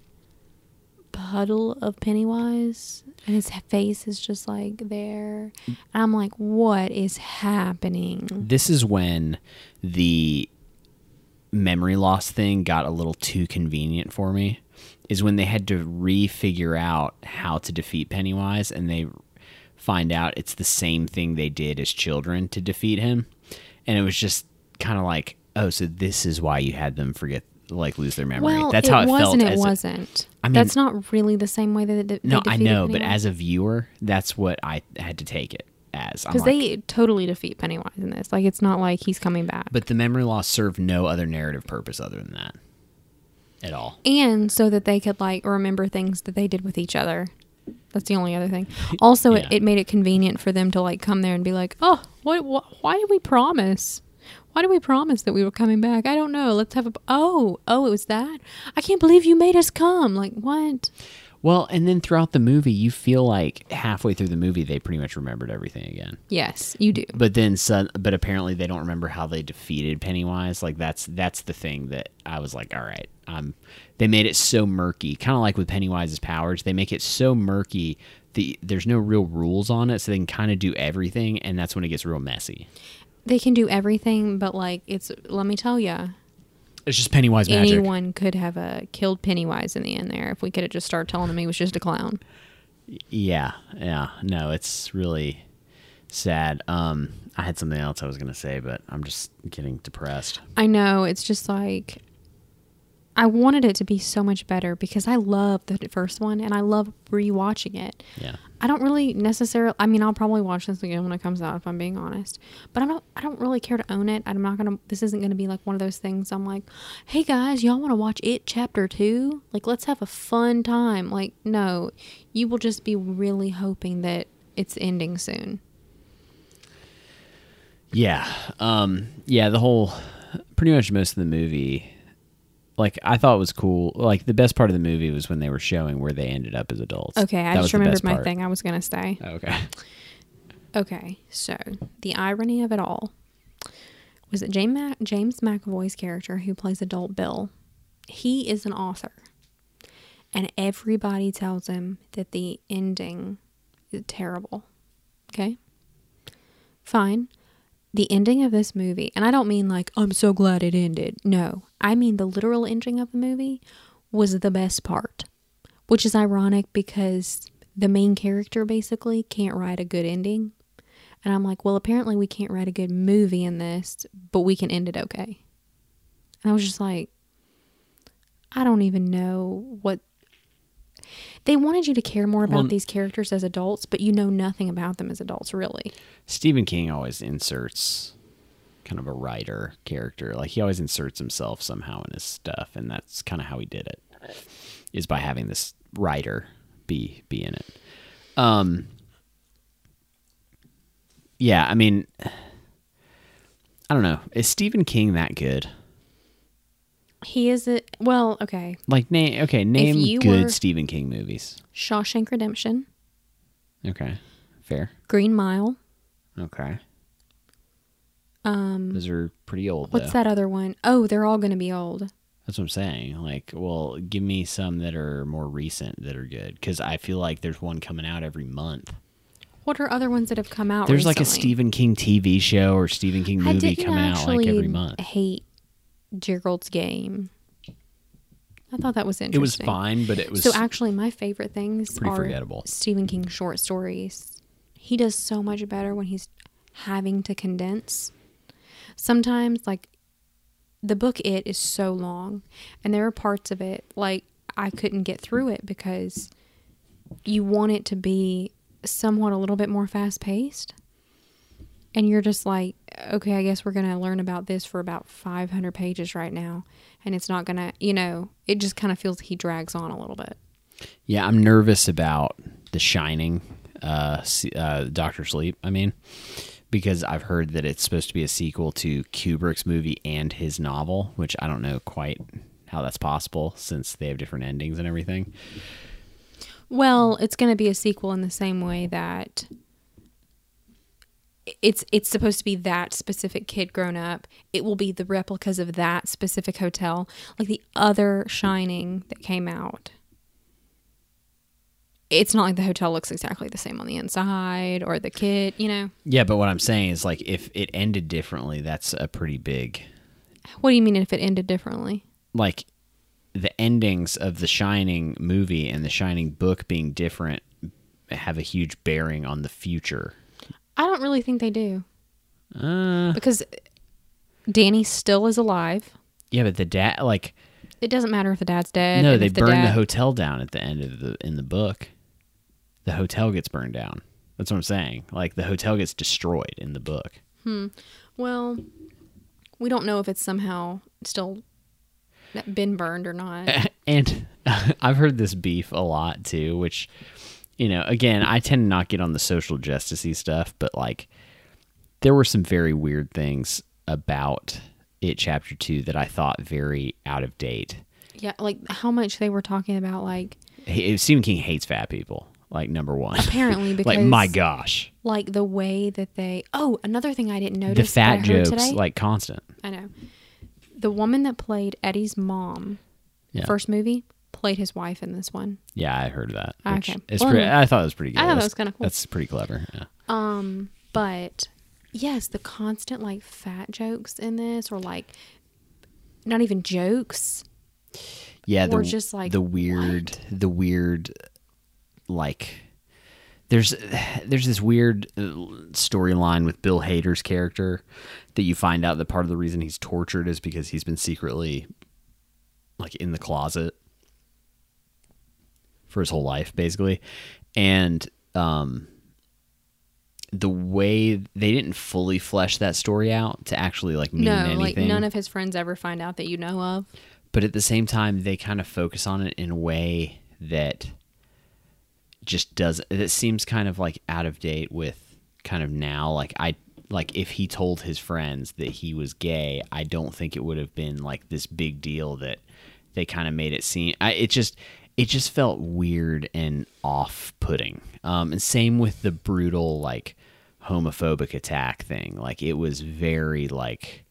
puddle of Pennywise and his face is just like there, and I'm like, what is happening? This is when the memory loss thing got a little too convenient for me. Is when they had to refigure out how to defeat Pennywise, and they find out it's the same thing they did as children to defeat him, and it was just kind of like, oh, so this is why you had them forget, like lose their memory. Well, That's how it was felt. and it wasn't. I mean- That's not really the same way that they, no, they I defeated know, but as a viewer, that's what I had to take it as. Because like, they totally defeat Pennywise in this. Like it's not like he's coming back. but the memory loss served no other narrative purpose other than that at all. and so that they could like remember things that they did with each other. That's the only other thing. Also, Yeah. it, it made it convenient for them to like come there and be like, "Oh, what? what why did we promise? Why did we promise that we were coming back? I don't know. Let's have a. Oh, oh, it was that. I can't believe you made us come. Like what? Well, and then throughout the movie, you feel like halfway through the movie, they pretty much remembered everything again. Yes, you do. But then, some, but apparently, they don't remember how they defeated Pennywise. Like that's that's the thing that I was like, all right, um, they made it so murky, kind of like with Pennywise's powers. They make it so murky. The there's no real rules on it, so they can kind of do everything, and that's when it gets real messy. They can do everything, but like it's. Let me tell you, It's just Pennywise magic. anyone could have uh, killed Pennywise in the end. There, if we could have just started telling him he was just a clown. Yeah, yeah. No, it's really sad. Um, I had something else I was gonna say, but I'm just getting depressed. I know. It's just like I wanted it to be so much better because I love the first one and I love rewatching it. Yeah. I don't really necessarily. I mean, I'll probably watch this again when it comes out if I'm being honest. But I don't. I don't really care to own it. I'm not gonna. This isn't gonna be like one of those things. I'm like, hey guys, y'all want to watch it chapter two? Like, let's have a fun time. Like, no, you will just be really hoping that it's ending soon. Yeah. Um, yeah, the whole pretty much most of the movie like I thought it was cool. Like the best part of the movie was when they were showing where they ended up as adults. Okay, I That just remembered my part. thing I was gonna say. Oh, okay. Okay, so the irony of it all was that James, Mac- James McAvoy's character, who plays adult Bill, he is an author. And everybody tells him that the ending is terrible. Okay? Fine. The ending of this movie, and I don't mean like, I'm so glad it ended. No, I mean the literal ending of the movie was the best part, which is ironic because the main character basically can't write a good ending. And I'm like, well, apparently we can't write a good movie in this, but we can end it okay. And I was just like, I don't even know what. They wanted you to care more about Well- these characters as adults, but you know nothing about them as adults, really. Stephen King always inserts kind of a writer character. Like he always inserts himself somehow in his stuff, and that's kind of how he did it. Is by having this writer be be in it. Um Yeah, I mean I don't know. Is Stephen King that good? He is a well, okay. Like name okay, name good Stephen King movies. Shawshank Redemption, Okay. Fair. Green Mile. Okay. Um, Those are pretty old what's though. that other one? Oh, they're all going to be old. That's what I'm saying. Like, well, give me some that are more recent that are good because I feel like there's one coming out every month. What are other ones that have come out? There's like a? Stephen King TV show or Stephen King movie come out like every month. I hate Gerald's game. I thought that was interesting. It was fine, but it was So actually, my favorite things Pretty are forgettable. Stephen King short stories. He does so much better when he's having to condense. Sometimes, like the book, it is so long, and there are parts of it like I couldn't get through it because you want it to be somewhat a little bit more fast paced. And you're just like, okay, I guess we're going to learn about this for about 500 pages right now. And it's not going to, you know, it just kind of feels he drags on a little bit. yeah. I'm nervous about The Shining, uh, uh, Doctor Sleep. I mean, because I've heard that it's supposed to be a sequel to Kubrick's movie and his novel, which I don't know quite how that's possible since they have different endings and everything. Well, it's going to be a sequel in the same way that it's it's supposed to be that specific kid grown up. It will be the replicas of that specific hotel, like the other Shining that came out. It's not like the hotel looks exactly the same on the inside or the kid, you know. Yeah, but what I'm saying is like if it ended differently, that's a pretty big What do you mean if it ended differently? like the endings of the Shining movie and the Shining book being different have a huge bearing on the future. I don't really think they do Uh, because Danny still is alive. yeah, but the dad like It doesn't matter if the dad's dead. no, they the burn the hotel down at the end of the in the book. The hotel gets burned down. That's what I'm saying. Like the hotel gets destroyed in the book. Hmm. Well, we don't know if it's somehow still been burned or not. and I've heard this beef a lot too, which you know, again, I tend to not get on the social justicey stuff, but like there were some very weird things about it chapter 2 that I thought very out of date. yeah, like how much they were talking about, like He- Stephen King hates fat people, like number 1. apparently because like my gosh. like the way that they. Oh, another thing I didn't notice. The fat jokes today, like constant. I know the woman that played Eddie's mom, Yeah. first movie, played his wife in this one. Yeah, I heard that. Okay. It's Well, pretty. I thought it was pretty good. I thought that was kinda cool. That's pretty clever. Yeah. Um, but yes, the constant like fat jokes in this, or like not even jokes. yeah the, Or just like, the weird the weird like there's there's this weird uh, storyline with Bill Hader's character that you find out that part of the reason he's tortured is because he's been secretly like in the closet for his whole life basically. And um the way they didn't fully flesh that story out to actually like mean No, anything. like none of his friends ever find out that you know of. but at the same time they kind of focus on it in a way that just does it seems kind of like out of date with kind of now. Like i like if he told his friends that he was gay i don't think it would have been like this big deal that they kind of made it seem I, it just it just felt weird and off-putting. Um and same with the brutal like homophobic attack thing. Like it was very like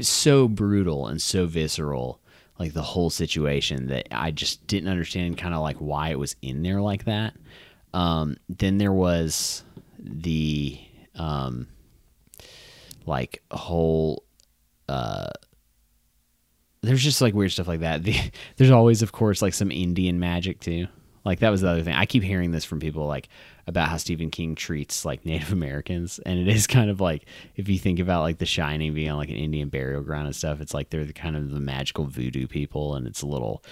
so brutal and so visceral like the whole situation that i just didn't understand kind of like why it was in there like that. Um then there was the um like whole uh there's just like weird stuff like that. The, there's always of course like some indian magic too. Like that was the other thing. I keep hearing this from people like about how stephen king treats like native americans. And it is kind of like if you think about like the shining being on like an indian burial ground and stuff it's like they're the kind of the magical voodoo people and it's a little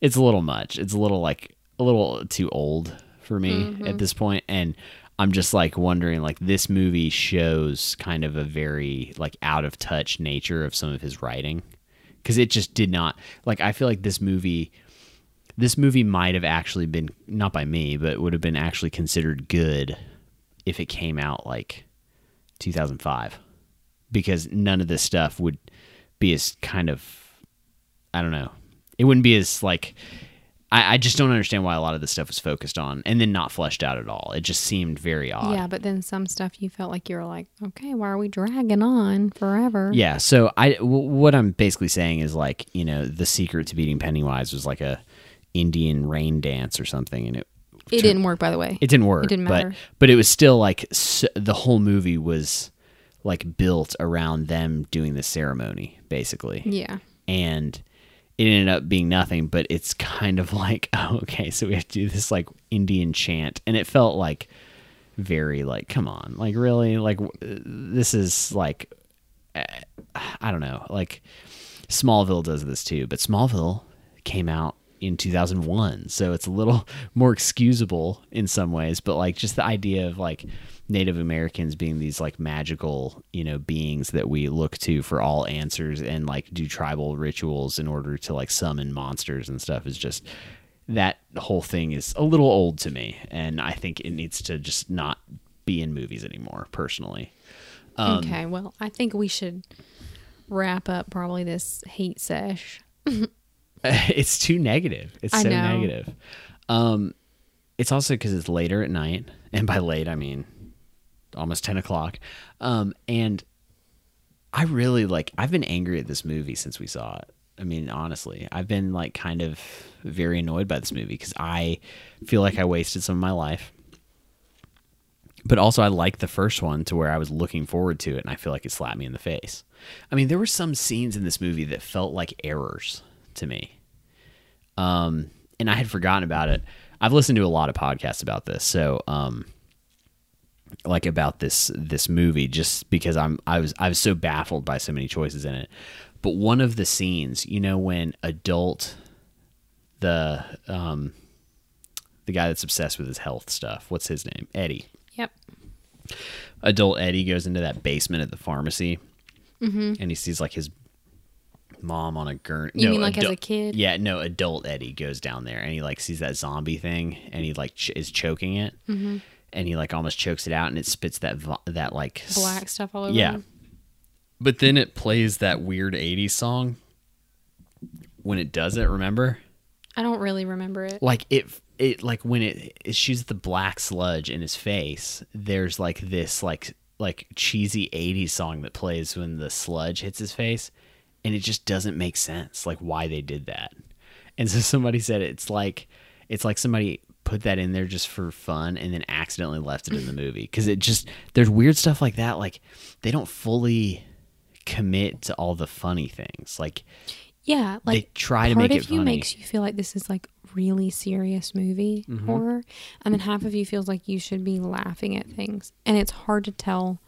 it's a little much. It's a little like a little too old for me at mm-hmm. this point. And i'm just like wondering like this movie shows kind of a very like out of touch nature of some of his writing because it just did not like i feel like this movie this movie might have actually been not by me but would have been actually considered good if it came out like 2005 because none of this stuff would be as kind of i don't know. It wouldn't be as like I, I just don't understand why a lot of this stuff was focused on and then not fleshed out at all it just seemed very odd Yeah, but then some stuff you felt like you were like, okay, why are we dragging on forever? Yeah. So I, w- what I'm basically saying is like, you know, the secret to beating Pennywise was like a Indian rain dance or something, and it It didn't work, by the way. it didn't work. It didn't but, matter. But it was still like s the whole movie was like built around them doing the ceremony, basically, yeah. and it ended up being nothing. But it's kind of like, oh, okay, so we have to do this like Indian chant, and it felt like very like, come on, like really, like this is like eh, I don't know. Like Smallville does this too, but Smallville came out in 2001, so it's a little more excusable in some ways. But like just the idea of like Native Americans being these like magical, you know, beings that we look to for all answers and like do tribal rituals in order to like summon monsters and stuff is just that whole thing is a little old to me, and I think it needs to just not be in movies anymore. Personally. Um, okay, well, I think we should wrap up probably this heat sesh. it's too negative. It's I so know. negative. Um, it's also because it's later at night, and by late I mean almost 10 o'clock. Um, and I really like, I've been angry at this movie since we saw it. I mean, honestly, I've been like kind of very annoyed by this movie because I feel like I wasted some of my life. But also, I like the first one to where I was looking forward to it, and I feel like it slapped me in the face. I mean, there were some scenes in this movie that felt like errors to me. Um, and I had forgotten about it. I've listened to a lot of podcasts about this, so um, like about this this movie, just because I'm I was I was so baffled by so many choices in it. But one of the scenes, you know, when adult the um the guy that's obsessed with his health stuff, what's his name? Eddie. Yep. Adult Eddie goes into that basement at the pharmacy, and he sees like his mom on a gurney. You mean, like, as a kid? Yeah, no. Adult Eddie goes down there and he like sees that zombie thing, and he like ch- is choking it, Mm-hmm. And he like almost chokes it out, and it spits that vo- that like Black stuff all over. Yeah. him. But then it plays that weird '80s song when it does it. Remember? I don't really remember it. like it it like when it, it shoots the black sludge in his face there's like this like like cheesy 80s song that plays when the sludge hits his face and it just doesn't make sense like why they did that and so somebody said it's like it's like somebody put that in there just for fun and then accidentally left it in the movie because it just there's weird stuff like that like they don't fully commit to all the funny things like Yeah, They like try to make it you funny. makes you feel like this is like really serious movie Mm-hmm. horror, and then half of you feels like you should be laughing at things, and it's hard to tell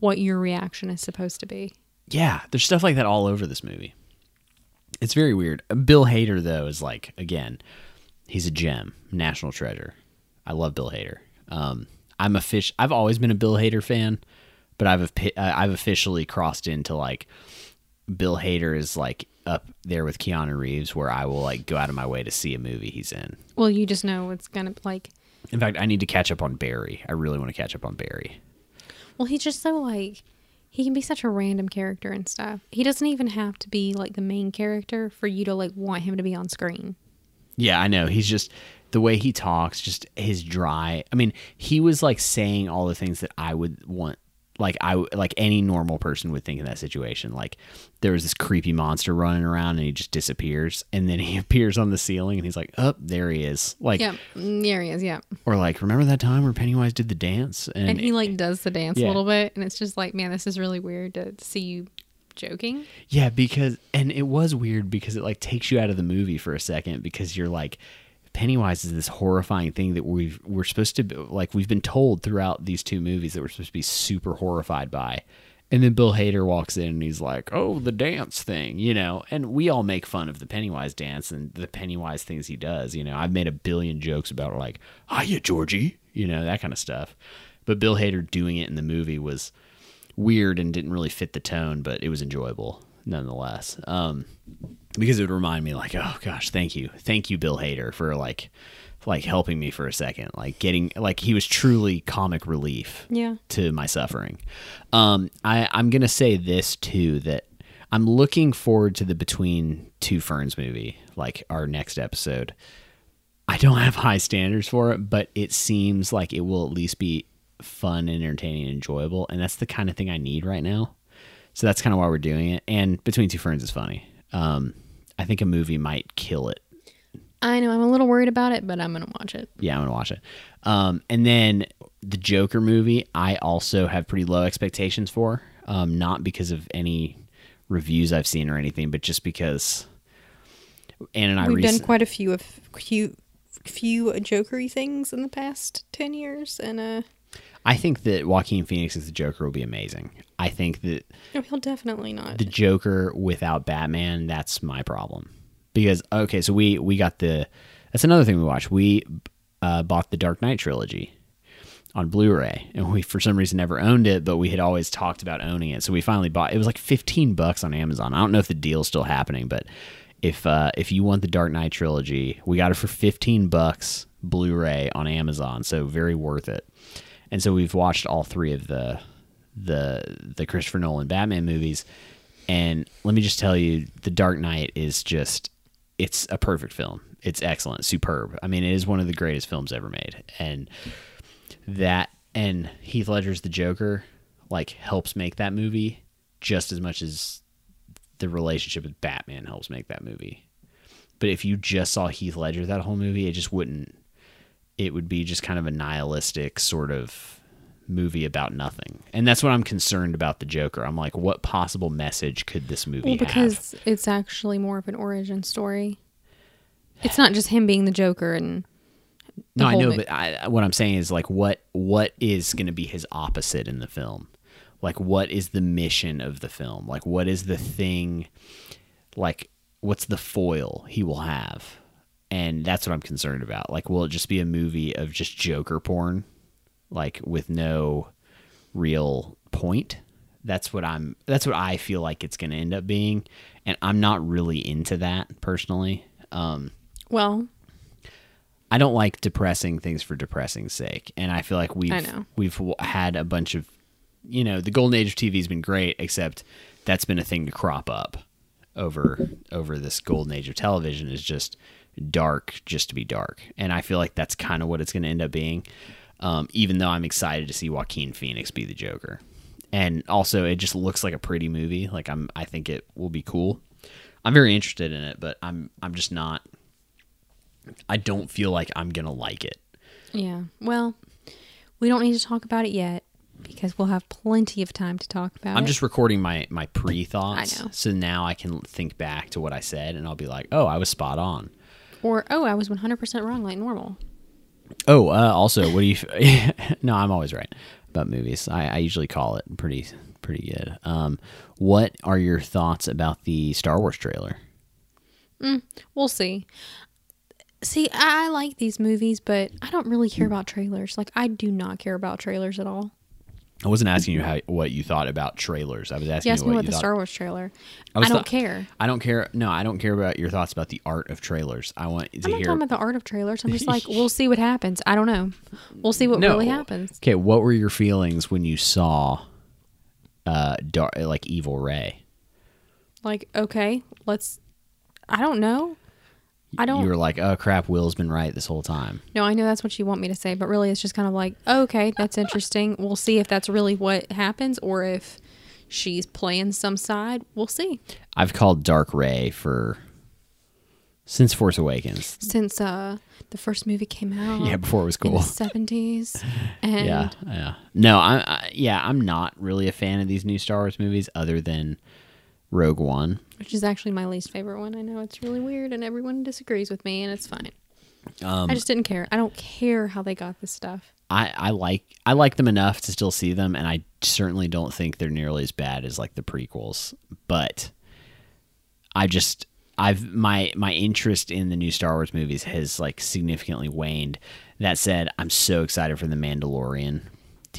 what your reaction is supposed to be. Yeah, there's stuff like that all over this movie. It's very weird. Bill Hader though is like again, he's a gem, national treasure. I love Bill Hader. Um, I'm a fish. I've always been a Bill Hader fan, but I've uh, I've officially crossed into like Bill Hader is like up there with Keanu Reeves, where I will like go out of my way to see a movie he's in. Well, you just know it's gonna like. In fact, I need to catch up on Barry. I really want to catch up on Barry. Well, he's just so like. He can be such a random character and stuff. He doesn't even have to be like the main character for you to like want him to be on screen. Yeah, I know. He's just the way he talks, just his dry. I mean, he was like saying all the things that I would want like I like any normal person would think in that situation. Like there was this creepy monster running around and he just disappears and then he appears on the ceiling and he's like, "Up, there he is." Like Yeah, mm, there he is. Yeah, or like, "Remember that time where Pennywise did the dance?" And, and he like does the dance Yeah. a little bit, and it's just like, man, this is really weird to see you joking. Yeah, because and it was weird because it like takes you out of the movie for a second because you're like Pennywise is this horrifying thing that we've we're supposed to like we've been told throughout these two movies that we're supposed to be super horrified by. And then Bill Hader walks in and he's like, "Oh, the dance thing," you know. And we all make fun of the Pennywise dance and the Pennywise things he does. You know, I've made a billion jokes about like, "Hiya, Georgie," you know, that kind of stuff. But Bill Hader doing it in the movie was weird and didn't really fit the tone, but it was enjoyable nonetheless. Um, because it would remind me, like, oh gosh, thank you, thank you, Bill Hader, for like, like helping me for a second, like getting, like he was truly comic relief Yeah. to my suffering. Um, I I'm gonna say this too that I'm looking forward to the Between Two Ferns movie, like our next episode. I don't have high standards for it, but it seems like it will at least be fun, entertaining, and enjoyable, and that's the kind of thing I need right now. So that's kind of why we're doing it. And Between Two Ferns is funny. Um, I think a movie might kill it. I know I'm a little worried about it, but I'm gonna watch it. Yeah, I'm gonna watch it. Um, and then the Joker movie, I also have pretty low expectations for. Um, not because of any reviews I've seen or anything, but just because Ann and I We've recent- done quite a few of few few jokery things in the past ten years, and uh, I think that Joaquin Phoenix as the Joker will be amazing. I think that no, he'll definitely not. the Joker without Batman, that's my problem. Because okay, so we we got the that's another thing we watched. We uh, bought the Dark Knight trilogy on Blu-ray, and we for some reason never owned it, but we had always talked about owning it. So we finally bought. It was like fifteen bucks on Amazon. I don't know if the deal's still happening, but if uh, if you want the Dark Knight trilogy, we got it for fifteen bucks Blu-ray on Amazon. So very worth it. And so we've watched all three of the the the Christopher Nolan Batman movies, and let me just tell you, The Dark Knight is just it's a perfect film. It's excellent, superb. I mean, it is one of the greatest films ever made, and that and Heath Ledger's the Joker like helps make that movie just as much as the relationship with Batman helps make that movie. But if you just saw Heath Ledger that whole movie, it just wouldn't. It would be just kind of a nihilistic sort of movie about nothing, and that's what I'm concerned about the Joker. I'm like, what possible message could this movie Well, have? because it's actually more of an origin story. It's not just him being the Joker and No, I know, but I, what I'm saying is like, what what is going to be his opposite in the film? Like, what is the mission of the film? Like, what is the thing? Like, what's the foil he will have? And that's what I'm concerned about. Like, will it just be a movie of just Joker porn, like with no real point? That's what I'm. That's what I feel like it's going to end up being, and I'm not really into that personally. Um, well, I don't like depressing things for depressing's sake, and I feel like we've I know. we've had a bunch of, you know, the golden age of TV has been great, except that's been a thing to crop up over over this golden age of television is just dark, just to be dark, and I feel like that's kind of what it's going to end up being. Um, even though I'm excited to see Joaquin Phoenix be the Joker, and also it just looks like a pretty movie. Like I'm, I think it will be cool. I'm very interested in it, but I'm I'm just not. I don't feel like I'm gonna like it. yeah. Well, we don't need to talk about it yet because we'll have plenty of time to talk about I'm it. just recording my my pre thoughts, so now I can think back to what I said, and I'll be like, oh, I was spot on. Or oh, I was 100% wrong like normal. Oh, uh, also, what do you? F- no, I'm always right about movies. I, I usually call it pretty pretty good. Um, what are your thoughts about the Star Wars trailer? We'll see. See, I I like these movies, but I don't really care about trailers. Like I do not care about trailers at all. I wasn't asking you how what you thought about trailers. I was asking You asked you me what about you the thought. Star Wars trailer. I I, don't thought- care. I don't care. No, I don't care about your thoughts about the art of trailers. I want to I'm not hear. talking about the art of trailers. I'm just like, we'll see what happens. I don't know. We'll see what No. really happens. Okay, what were your feelings when you saw, uh, Dar- like Evil Rey? Like, okay, let's. I don't know. I don't. You were like, "Oh crap, Will's been right this whole time." No, I know that's what you want me to say, but really it's just kind of like, oh, okay, that's interesting. We'll see if that's really what happens or if she's playing some side. We'll see. I've called Dark Rey for since Force Awakens. Since uh the first movie came out Yeah, before it was cool. 70s Yeah, yeah. No, I, I yeah, I'm not really a fan of these new Star Wars movies, other than Rogue One. Which is actually my least favorite one. I know it's really weird and everyone disagrees with me and it's fine. Um, I just didn't care. I don't care how they got this stuff. I, I like I like them enough to still see them, and I certainly don't think they're nearly as bad as like the prequels. But I just I've my my interest in the new Star Wars movies has like significantly waned. That said, I'm so excited for the Mandalorian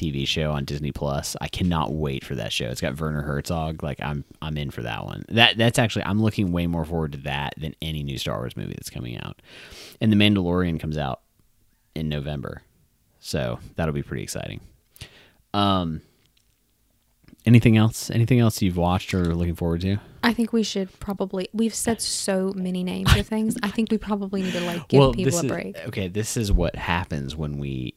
TV show on Disney Plus. I cannot wait for that show. It's got Werner Herzog. Like I'm I'm in for that one. That that's actually I'm looking way more forward to that than any new Star Wars movie that's coming out. And the Mandalorian comes out in November. So that'll be pretty exciting. Um, anything else? Anything else you've watched or looking forward to? I think we should probably we've said so many names of things. I think we probably need to like give people this a is- break. okay, this is what happens when we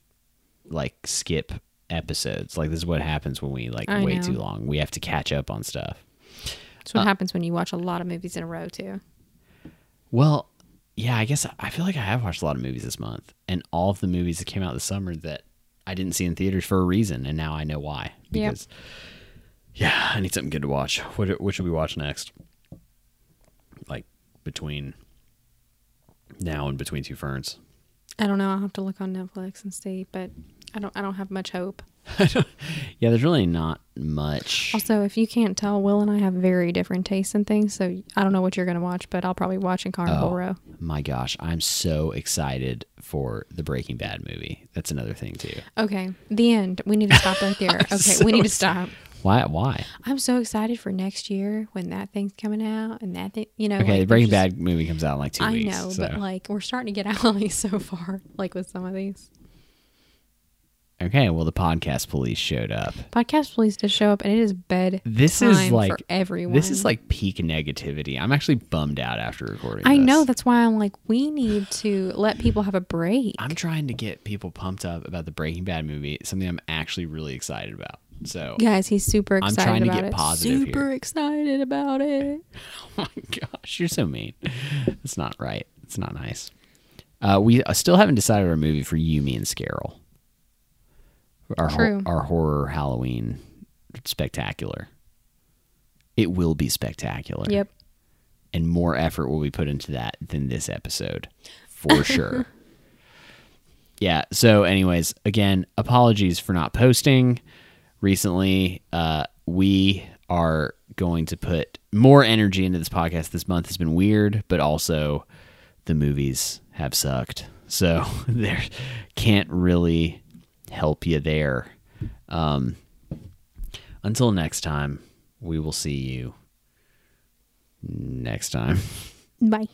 like skip episodes. Like this is what happens when we like I wait know. too long. We have to catch up on stuff. That's what uh, happens when you watch a lot of movies in a row too. Well, yeah, I guess I feel like I have watched a lot of movies this month, and all of the movies that came out this summer that I didn't see in theaters for a reason, and now I know why. Yep. Because yeah, I need something good to watch. What what should we watch next? Like between now and between two ferns. I don't know. I'll have to look on Netflix and see, but I don't. I don't have much hope. Yeah, there's really not much. Also, if you can't tell, Will and I have very different tastes in things. So I don't know what you're going to watch, but I'll probably watch in Carnival Oh. Row. My gosh, I'm so excited for the Breaking Bad movie. That's another thing too. Okay, the end. We need to stop right there. Okay, so we need to stop. Why? Why? I'm so excited for next year when that thing's coming out and that thing. You know, Okay, like, the Breaking just- Bad movie comes out in like two I weeks. know, so- but like we're starting to get out so far, like with some of these. Okay, well, the podcast police showed up. Podcast police did show up, and it is bed. This is like for everyone. This is like peak negativity. I'm actually bummed out after recording. I this. know. That's why I'm like, we need to let people have a break. I'm trying to get people pumped up about the Breaking Bad movie. Something I'm actually really excited about. So, Guys, he's super I'm excited trying to about get it. positive super here. excited about it. oh my gosh, you're so mean. It's not right. It's not nice. Uh, we uh, still haven't decided our movie for you, me, and Scarol. Our ho- our horror Halloween spectacular. It will be spectacular. Yep. and more effort will be put into that than this episode for sure. Yeah. So, anyways, again, apologies for not posting recently. Uh, we are going to put more energy into this podcast. This month has been weird, but also the movies have sucked. So, there can't really help you there. Um, until next time, we will see you next time. Bye.